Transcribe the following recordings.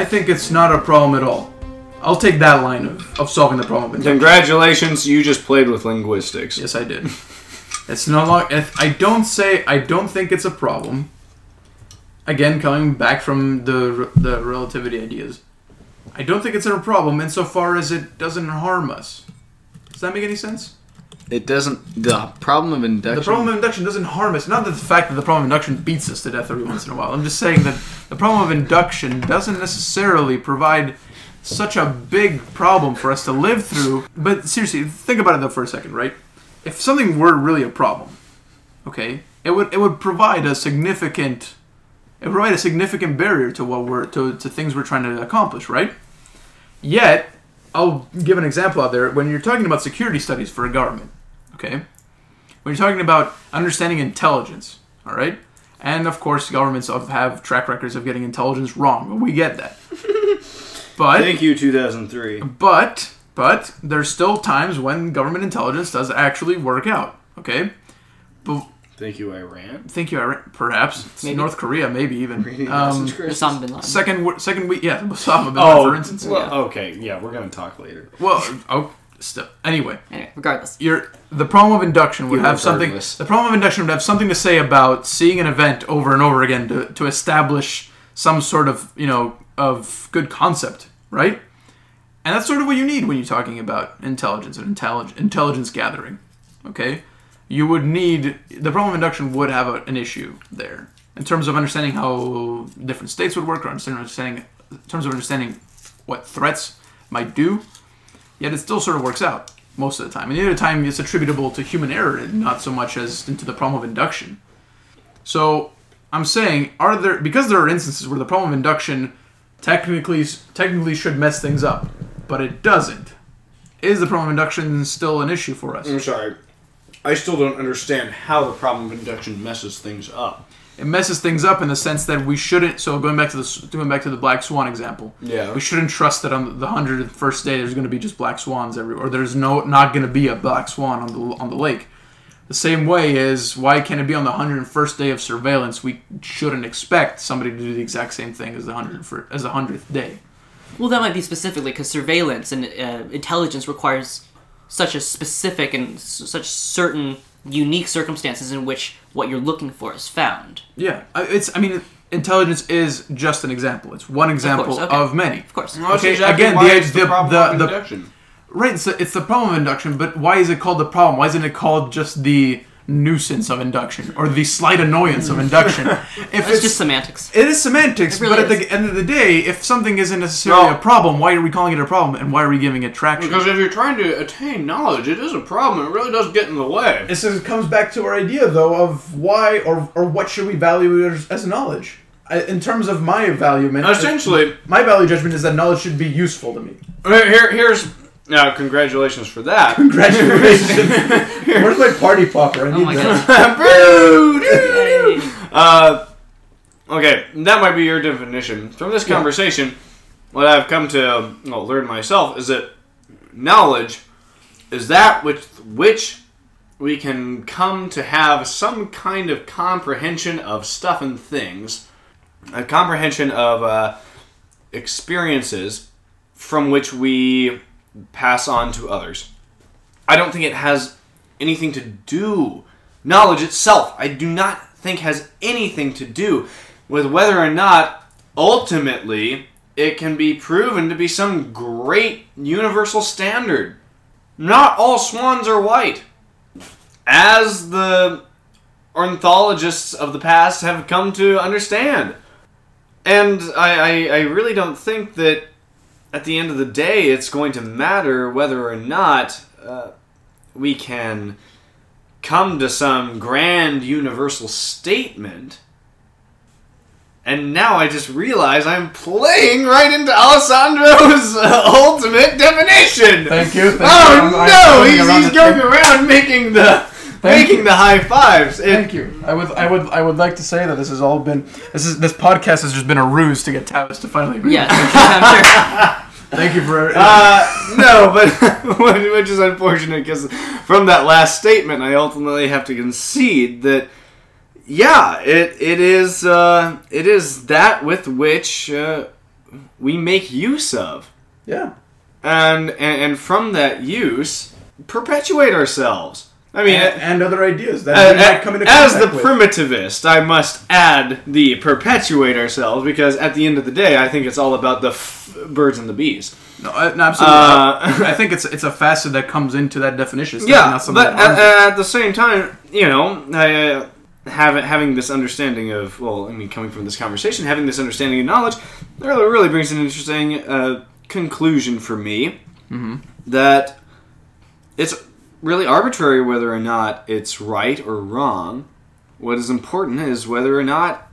I think it's not a problem at all. I'll take that line of, of solving the problem of. Congratulations, you just played with linguistics. Yes, I did. It's no longer. I don't say. I don't think it's a problem. Again, coming back from the the relativity ideas, I don't think it's a problem insofar as it doesn't harm us. Does that make any sense? It doesn't. The problem of induction. The problem of induction doesn't harm us. Not that the fact that the problem of induction beats us to death every once in a while. I'm just saying that the problem of induction doesn't necessarily provide such a big problem for us to live through. But seriously, think about it though for a second, right? If something were really a problem, okay, it would it would provide a significant it would provide a significant barrier to what we're to, to things we're trying to accomplish, right? Yet, I'll give an example out there. When you're talking about security studies for a government, okay, when you're talking about understanding intelligence, all right, and of course governments have- have track records of getting intelligence wrong. We get that, but Thank you, 2003. but but there's still times when government intelligence does actually work out. Okay, but Thank you, Iran. thank you, Iran. Perhaps Maybe. North Korea, maybe even. Um, Osama bin Laden. second second week, yeah, Osama bin Laden, Oh, for instance. Well, okay, yeah, we're gonna talk later. Well, oh, still. Anyway, Anyway, regardless. your the problem of induction would have something. The problem of induction would have something to say about seeing an event over and over again to, to establish some sort of you know of good concept, right? And that's sort of what you need when you're talking about intelligence and intelligence intelligence gathering. Okay, you would need the problem of induction would have a, an issue there in terms of understanding how different states would work, or understanding, in terms of understanding what threats might do. Yet it still sort of works out most of the time. And the other time, it's attributable to human error, and not so much as into the problem of induction. So I'm saying, are there because there are instances where the problem of induction technically technically should mess things up, but it doesn't. Is the problem of induction still an issue for us? I'm sorry. I still don't understand how the problem of induction messes things up. It messes things up in the sense that we shouldn't. So going back to the going back to the black swan example, Yeah. we shouldn't trust that on the hundred first day there's going to be just black swans everywhere, or there's no not going to be a black swan on the on the lake. The same way is why can it be on the 101st day of surveillance? We shouldn't expect somebody to do the exact same thing as the 100 as the 100th day. Well, that might be specifically because surveillance and uh, intelligence requires such a specific and s- such certain unique circumstances in which what you're looking for is found. Yeah, I- it's. I mean, intelligence is just an example. It's one example of, okay. many. Of course. Well, that's Okay, exactly again, why the- it's the, the- problem the- of the- induction. Right. It's the, it's the problem of induction, but why is it called the problem? Why isn't it called just the nuisance of induction or the slight annoyance of induction? If It's just semantics. It is semantics, It really but at is. the end of the day, if something isn't necessarily Well- a problem, why are we calling it a problem, and why are we giving it traction? Because if you're trying to attain knowledge, it is a problem. It really does get in the way. This is, comes back to our idea, though, of why or, or what should we value as, as knowledge. In terms of my valuement, Essentially, my value judgment is that knowledge should be useful to me. here, here's now. Congratulations for that. Congratulations! Where's my party popper? I need Oh my that. god. Boo! Yay. Uh, okay, that might be your definition. From this conversation, what I've come to well, learn myself is that knowledge is that which which we can come to have some kind of comprehension of stuff and things, a comprehension of uh, experiences from which we pass on to others. I don't think it has anything to do. Knowledge itself, I do not think has anything to do with whether or not ultimately it can be proven to be some great universal standard. Not all swans are white. As the ornithologists of the past have come to understand. And I, I, I really don't think that at the end of the day it's going to matter whether or not uh, we can come to some grand universal statement. And now I just realize I'm playing right into Alessandro's uh, ultimate definition. Thank you. Thank oh you. I'm- I'm no, he's, around he's going table. around making the Thank making the high fives. It- Thank you. I would, I would, I would like to say that this has all been this is this podcast has just been a ruse to get Tavis to finally agree. Yeah, I'm sure. Thank you for. Uh, no, but which is unfortunate because from that last statement, I ultimately have to concede that, yeah, it it is uh, it is that with which uh, we make use of. Yeah. And, and, and from that use, perpetuate ourselves. I mean, And, and other ideas that Uh, might come into as the with. primitivist, I must add the perpetuate ourselves because at the end of the day, I think it's all about the f- birds and the bees. No, uh, no, absolutely. Uh, I think it's it's a facet that comes into that definition. Yeah, but at, at the same time, you know, I, uh, having having this understanding of well, I mean, coming from this conversation, having this understanding of knowledge, really, really brings an interesting uh, conclusion for me Mm-hmm. that it's really arbitrary whether or not it's right or wrong. What is important is whether or not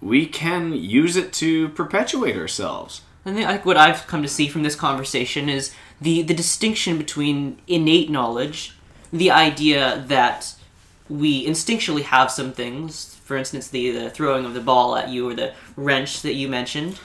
we can use it to perpetuate ourselves. Think like what I've come to see from this conversation is the the distinction between innate knowledge, the idea that we instinctually have some things. For instance, the, the throwing of the ball at you or the wrench that you mentioned.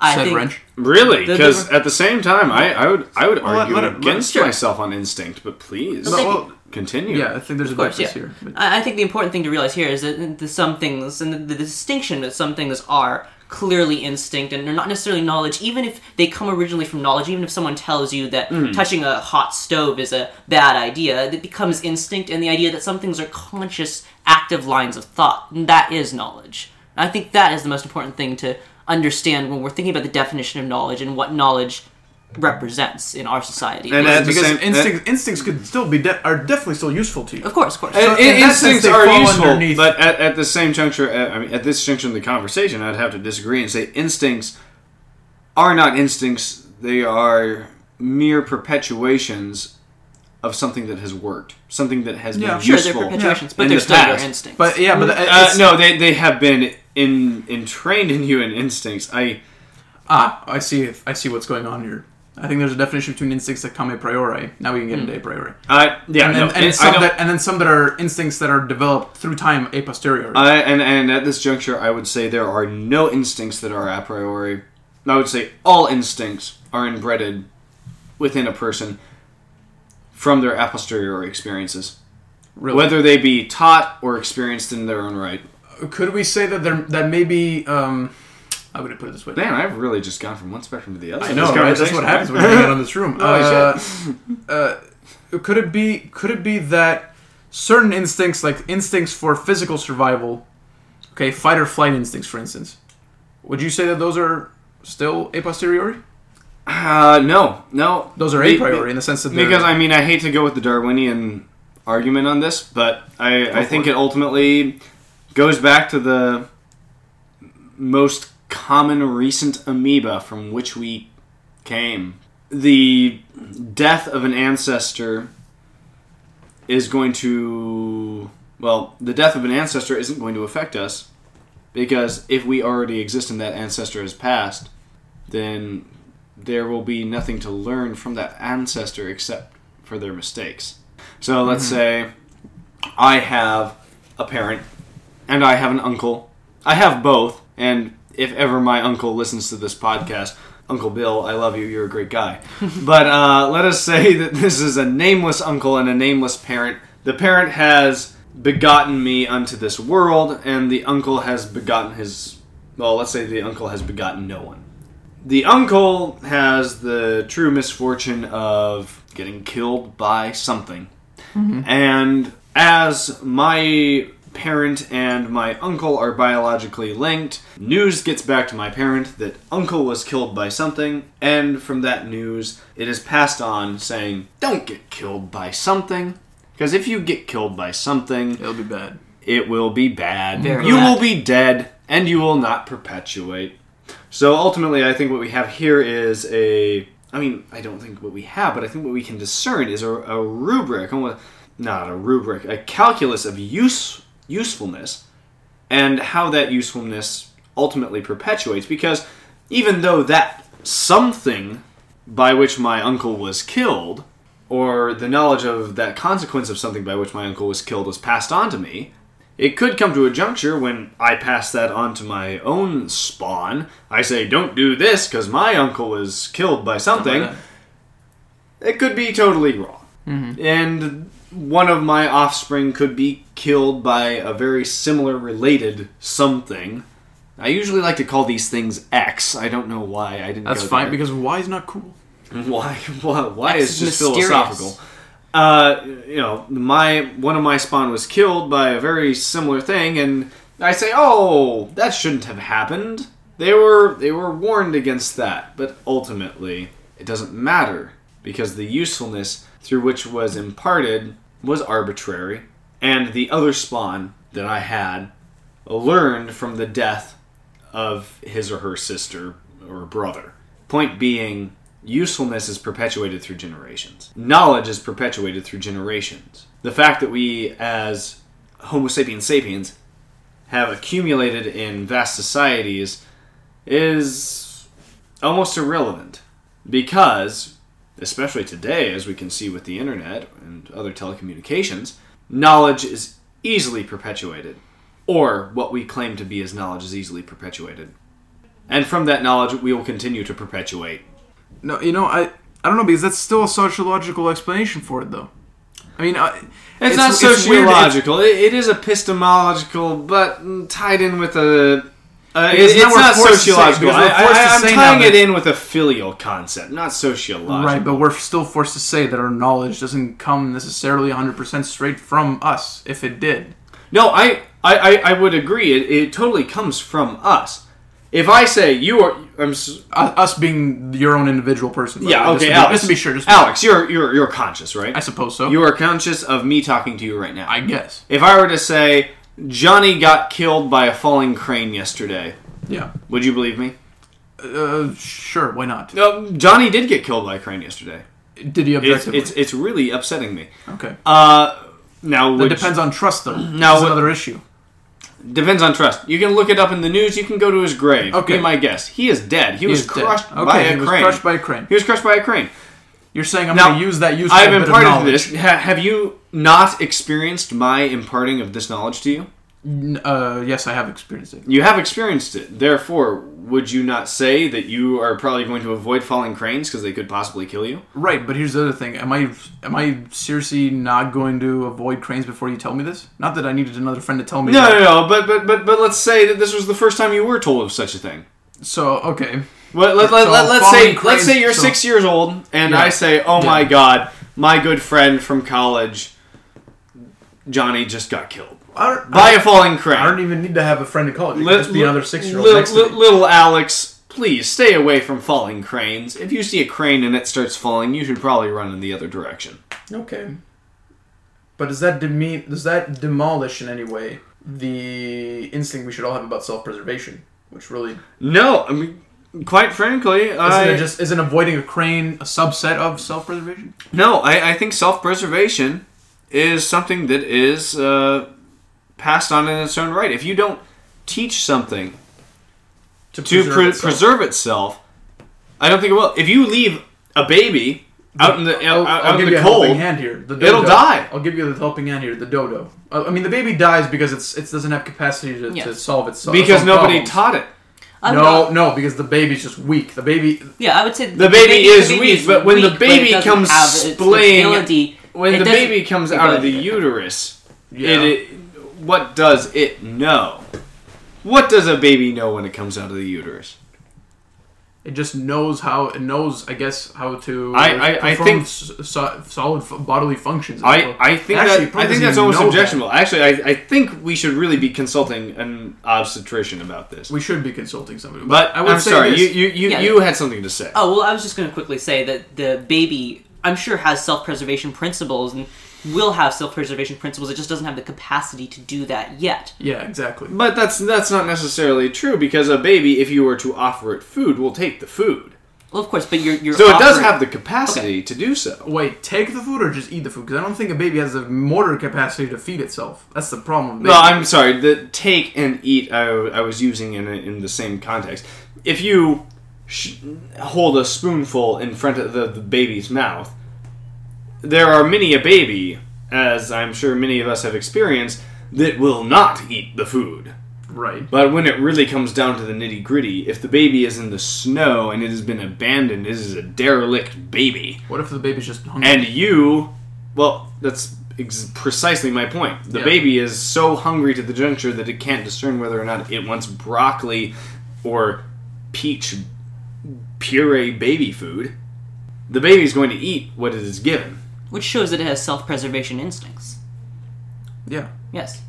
I Said think wrench. Really, because at the same time, I, I would I would Well, argue let it- let it- against sure. myself on instinct, but please Well, well, continue. yeah, I think there's a Of course, difference yeah. here. But I I think the important thing to realize here is that the some things and the, the distinction that some things are clearly instinct and they're not necessarily knowledge. Even if they come originally from knowledge, even if someone tells you that hmm. touching a hot stove is a bad idea, it becomes instinct. And the idea that some things are conscious, active lines of thought, and that is knowledge. And I think that is the most important thing to understand when we're thinking about the definition of knowledge and what knowledge represents in our society. And It's- because same- instincts, instincts could still be de- are definitely still useful to you. of course, of course. And- So and in sense, instincts are useful, underneath- but at, at the same juncture, uh, I mean, at this juncture in the conversation, I'd have to disagree and say instincts are not instincts; they are mere perpetuations of something that has worked, something that has Yeah. been sure, useful. they're perpetuations, but they're the still past. your instincts. But yeah, but Uh, no, they, they have been in entrained in human instincts. I ah, I see. I see what's going on here. I think there's a definition between instincts that come a priori. Now we can get into a priori. I yeah, and then, no, and, some that, and then some that are instincts that are developed through time a posteriori. I, and, and at this juncture, I would say there are no instincts that are a priori. I would say all instincts are inbred within a person from their a posteriori experiences, really. whether they be taught or experienced in their own right. Could we say that there that maybe um, how would I put it this way? Man, I've really just gone from one spectrum to the other. I know, right? That's what happens when you hang out in this room. Uh, uh, could it be? Could it be that certain instincts, like instincts for physical survival, okay, fight or flight instincts, for instance, would you say that those are still a posteriori? Uh, no, no. Those are Be- a priori in the sense that Because I mean, I hate to go with the Darwinian argument on this, but I, I think it. it ultimately goes back to the most common recent amoeba from which we came. The death of an ancestor is going to well, the death of an ancestor isn't going to affect us because if we already exist and that ancestor has passed, then there will be nothing to learn from that ancestor except for their mistakes. So let's mm-hmm. say I have a parent and I have an uncle. I have both, and if ever my uncle listens to this podcast, Uncle Bill, I love you. You're a great guy. but uh, let us say that this is a nameless uncle and a nameless parent. The parent has begotten me unto this world, and the uncle has begotten his. Well, let's say the uncle has begotten no one. The uncle has the true misfortune of getting killed by something. And as my parent and my uncle are biologically linked, news gets back to my parent that uncle was killed by something, and from that news, it is passed on saying, Don't get killed by something. Because if you get killed by something, it'll be bad. it will be bad. Very you bad. will be dead, and you will not perpetuate. So ultimately, I think what we have here is a. I mean, I don't think what we have, but I think what we can discern is a, a rubric, not a rubric, a calculus of use usefulness, and how that usefulness ultimately perpetuates. Because even though that something by which my uncle was killed, or the knowledge of that consequence of something by which my uncle was killed was passed on to me, it could come to a juncture when I pass that on to my own spawn. I say, don't do this because my uncle was killed by something. like it could be totally wrong. Mm-hmm. And one of my offspring could be killed by a very similar related something. I usually like to call these things X. I don't know why I didn't. That's go fine there. because Y is not cool. Why? Why, why X is is just mysterious. philosophical? Uh, you know, my one of my spawn was killed by a very similar thing, and I say, "Oh, that shouldn't have happened." They were they were warned against that, but ultimately, it doesn't matter because the usefulness through which was imparted was arbitrary, and the other spawn that I had learned from the death of his or her sister or brother. Point being, usefulness is perpetuated through generations. Knowledge is perpetuated through generations. The fact that we, as Homo sapiens sapiens, have accumulated in vast societies is almost irrelevant. Because, especially today, as we can see with the internet and other telecommunications, knowledge is easily perpetuated. Or what we claim to be as knowledge is easily perpetuated. And from that knowledge, we will continue to perpetuate. No, you know, I I don't know because that's still a sociological explanation for it, though. I mean, I, It's, not weird, it's- sociological. It, it is epistemological, but tied in with a. Uh, it- it's not forced to say- sociological. I, I, am tying it in with a filial concept, not sociological. Right, but we're still forced to say that our knowledge doesn't come necessarily 100% straight from us, if it did. No, I, I, I, would agree. It, it totally comes from us. If I say you are, I'm, s- Uh, us being your own individual person. yeah, the way, just okay, to be- Alex. Just to be sure, just be Alex, you're you're you're conscious, right? I suppose so. You are conscious of me talking to you right now. I guess. if I were to say Johnny got killed by a falling crane yesterday, Yeah. would you believe me? Uh, sure, why not? No, Johnny did get killed by a crane yesterday. Did he It's, objectively? it's it's really upsetting me. okay. Uh, now which, depends on trust, though. Now, That's another issue. depends on trust. You can look it up in the news. You can go to his grave. Okay. Be my guest. He is dead. He, was is dead. crushed Okay, by a he was crane. crushed by a crane. he was crushed by a crane. You're saying I'm going to use that useful I've bit of imparted knowledge. this. Ha- have you not experienced my imparting of this knowledge to you? Uh, yes, I have experienced it. You have experienced it. Therefore, would you not say that you are probably going to avoid falling cranes because they could possibly kill you? Right, but here's the other thing. Am I am I seriously not going to avoid cranes before you tell me this? Not that I needed another friend to tell me No, that. no, no. But but but but let's say that this was the first time you were told of such a thing. So, okay. Well, let, let, So let, us say let's say you're so- six years old, and Yeah. I say, "Oh my God, my good friend from college, Johnny, just got killed by a falling crane." I don't even need to have a friend to call. It Li- could just be another six-year-old li- next li- little Alex, please stay away from falling cranes. If you see a crane and it starts falling, you should probably run in the other direction. Okay. But does that demean? Does that demolish in any way the instinct we should all have about self-preservation? Which really No, I mean, quite frankly, isn't I it just isn't avoiding a crane a subset of self-preservation? no, I, I think self-preservation is something that is uh, passed on in its own right. If you don't teach something to pre- itself. preserve itself, I don't think it will. If you leave a baby out in the I'll, out, I'll out give in you the a cold, helping hand here. The dodo, it'll die. I'll give you the helping hand here. The dodo. Uh, I mean, the baby dies because it's it doesn't have capacity to, to solve itself. because solve nobody problems. taught it. I would No, al- no, because the baby's just weak. The baby. Yeah, I would say The baby is baby weak, but when the baby comes have its splaying- ability- When it the baby comes out of the ahead. uterus, Yeah. it, it what does it know? What does a baby know when it comes out of the uterus? It just knows how. It knows, I guess, how to. I- I- I think- so, solid f- bodily functions. I, I think Actually, that I think that's almost know that. objectionable. Actually, I, I think we should really be consulting an obstetrician about this. we should be consulting somebody. But I would I'm say sorry, this. you you, you, Yeah. you had something to say. Oh well, I was just going to quickly say that the baby, I'm sure, has self-preservation principles and will have self-preservation principles. It just doesn't have the capacity to do that yet. Yeah, exactly. But that's that's not necessarily true because a baby, if you were to offer it food, will take the food. Well, of course, but you're you're So it does offering- have the capacity to do so. Wait, take the food or just eat the food? Because I don't think a baby has the motor capacity to feed itself. That's the problem. With No, babies. I'm sorry. The take and eat I, I was using in a, in the same context. If you sh- hold a spoonful in front of the, the baby's mouth, there are many a baby, as I'm sure many of us have experienced, that will not eat the food. right. But when it really comes down to the nitty gritty, if the baby is in the snow and it has been abandoned, it is a derelict baby. What if the baby's just hungry? And you, well, that's ex- precisely my point. The Yeah. baby is so hungry to the juncture that it can't discern whether or not it wants broccoli or peach puree baby food. The baby is going to eat what it is given. Which shows that it has self-preservation instincts. Yeah. Yes.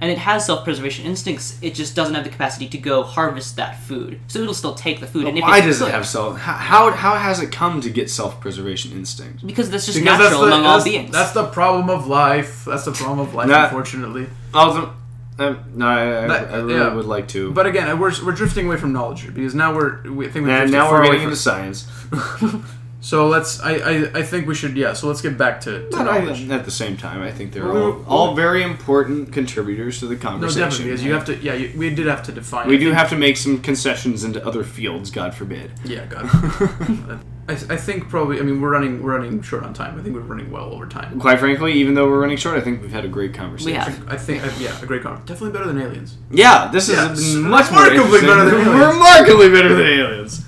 And it has self-preservation instincts. It just doesn't have the capacity to go harvest that food. So it'll still take the food. and if Why it does it have self? How, how how has it come to get self preservation instinct? Because that's just Because natural that's the, among all beings. that's the problem of life. That's the problem of life, That- unfortunately. Although, um, no, I, I, That- I really yeah. would like to. But again, we're, we're drifting away from knowledge here because now we're we I think we're and now far we're away getting from- into science. So let's. I, I I think we should. Yeah. So let's get back to, to But I- knowledge. at the same time, I think they're all, all very important contributors to the No, conversation. definitely, because you have to. Yeah, you, we did have to define. we I do think- have to make some concessions into other fields, God forbid. Yeah, God. I, I think probably. I mean, we're running we're running short on time. I think we're running well over time. Quite frankly, even though we're running short, I think we've had a great conversation. We have. I think. I, yeah, a great conversation. Definitely better than aliens. Yeah, this is Yes. much more Remarkably interesting. better than aliens. Remarkably better than aliens.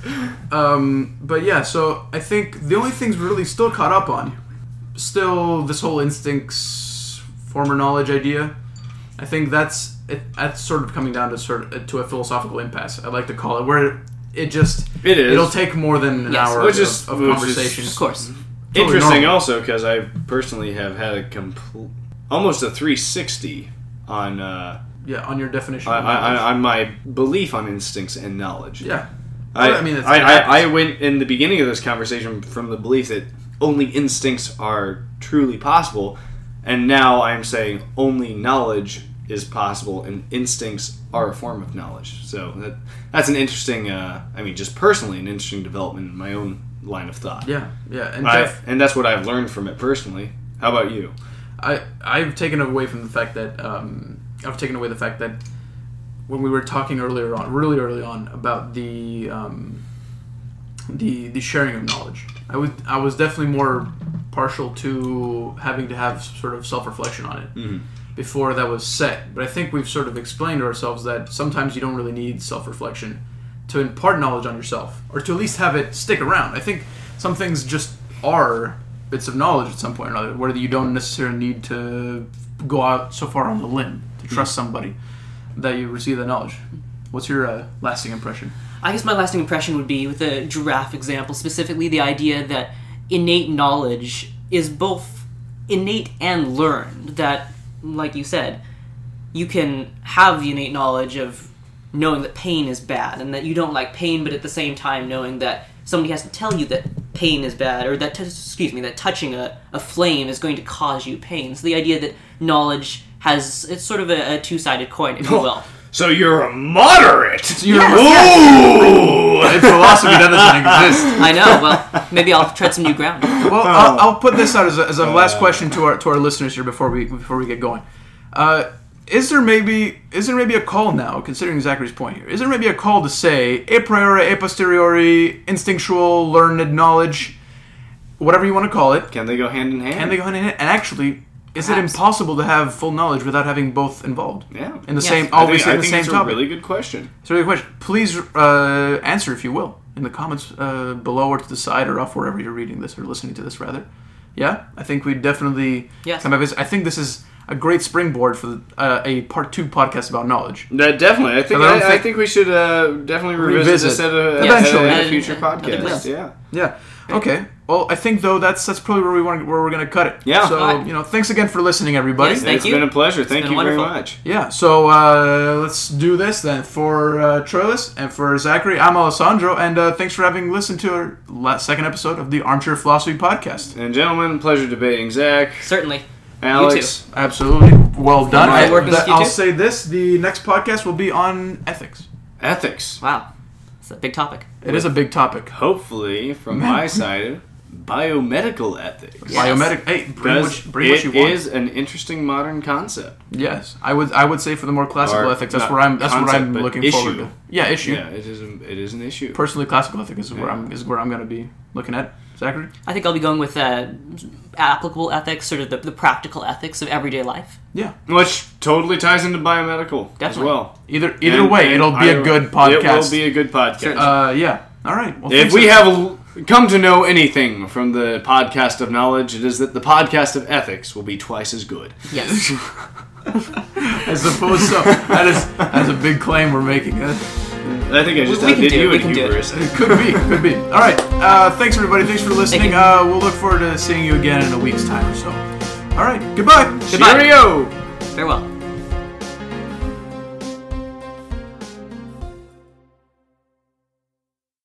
Um, but yeah, so I think the only things we're really still caught up on, still this whole instincts, former knowledge idea. I think that's it, that's sort of coming down to sort of to a philosophical impasse. I like to call it where it just It is. it'll take more than an Yes. hour Which of, is- of which is- conversation. of course. Totally Interesting normal. also because I personally have had a complete, almost a 360 on uh, Yeah, on your definition. on, of knowledge. on, on my belief on instincts and knowledge. yeah. I, Well, I mean, I. I, I went in the beginning of this conversation from the belief that only instincts are truly possible, and now I'm saying only knowledge is possible, and instincts are a form of knowledge. So that that's an interesting. Uh, I mean, just personally, an interesting development in my own line of thought. Yeah, yeah, and def- and that's what I've learned from it personally. How about you? I I've taken away from the fact that um, I've taken away the fact that when we were talking earlier on, really early on, about the um, the the sharing of knowledge, I was I was definitely more partial to having to have sort of self reflection on it Mhm. before that was set. But I think we've sort of explained to ourselves that sometimes you don't really need self reflection to impart knowledge on yourself, or to at least have it stick around. I think some things just are bits of knowledge at some point or another, whether you don't necessarily need to go out so far on the limb to trust somebody that you receive the knowledge. What's your uh, lasting impression? I guess my lasting impression would be with the giraffe example, specifically the idea that innate knowledge is both innate and learned. That, like you said, you can have the innate knowledge of knowing that pain is bad and that you don't like pain, but at the same time knowing that somebody has to tell you that pain is bad or that, t- excuse me, that touching a, a flame is going to cause you pain. So the idea that knowledge has, it's sort of a, a two sided coin, if you will. So you're a moderate. You're Ooh. in philosophy that doesn't exist. I know, well, maybe I'll tread some new ground. Well, I'll, I'll put this out as a, as a last question to our to our listeners here before we before we get going. Uh, is there maybe is there maybe a call now, considering Zachary's point here? Is there maybe a call to say a priori, a posteriori, instinctual, learned knowledge, whatever you want to call it, Can they go hand in hand? and they go hand in hand? And actually, is it impossible to have full knowledge without having both involved yeah. in the Yes. same, I think- obviously in the think same it's topic? a really good question. So, the question, please uh, answer if you will in the comments uh, below or to the side or off wherever you're reading this or listening to this, rather. Yeah, I think we definitely Yes. come back. with- I think this is a great springboard for the, uh, a part two podcast about knowledge. No, definitely. I think I I, don't I think- think we should uh, definitely revisit, Revisit. this at a, Eventually. at a, future another podcast. place. Yeah. Yeah. Okay. Well, I think though that's that's probably where we want where we're going to cut it. Yeah. So Alright. you know, thanks again for listening, everybody. Yes, Thank it's you. been a pleasure. Thank been you very much. Yeah, so uh, let's do this then. For uh, Troilus and for Zachary, I'm Alessandro, and uh, thanks for having listened to our last, second episode of the Armchair Philosophy Podcast. And gentlemen, pleasure debating. Zach, Certainly. Alex, Absolutely. Well done. Right. I, Working with th- you I'll say this the next podcast will be on ethics. ethics. Wow. It's a big topic. It is a big topic. Hopefully, from my side, biomedical ethics. Yes. Biomedic. Hey, bring, Because what, bring what you want. is an interesting modern concept. Yes, I would. I would say for the more classical Or ethics, that's not where I'm. That's what concept, I'm but looking issue. forward to. Yeah, issue. Yeah, it is. A, it is an issue. Personally, classical ethics is where I'm. Is where I'm going to be looking at. Zachary. I think I'll be going with uh, applicable ethics, sort of the, the practical ethics of everyday life. Yeah. Which totally ties into biomedical as Definitely. well. Either either And- way, and it'll be a I- good podcast. It will be a good podcast. Uh, yeah. All right. Well, if thanks we a- have a, come to know anything from the podcast of knowledge, it is that the podcast of ethics will be twice as good. Yes. I suppose so. That is that's a big claim we're making. That, I think I just We- we can outdid do it, you we in it. hubris. it could be, could be. All right. Uh, thanks everybody. Thanks for listening. you. Uh, we'll look forward to seeing you again in a week's time or so. All right. Goodbye. Goodbye. Cheerio! Farewell.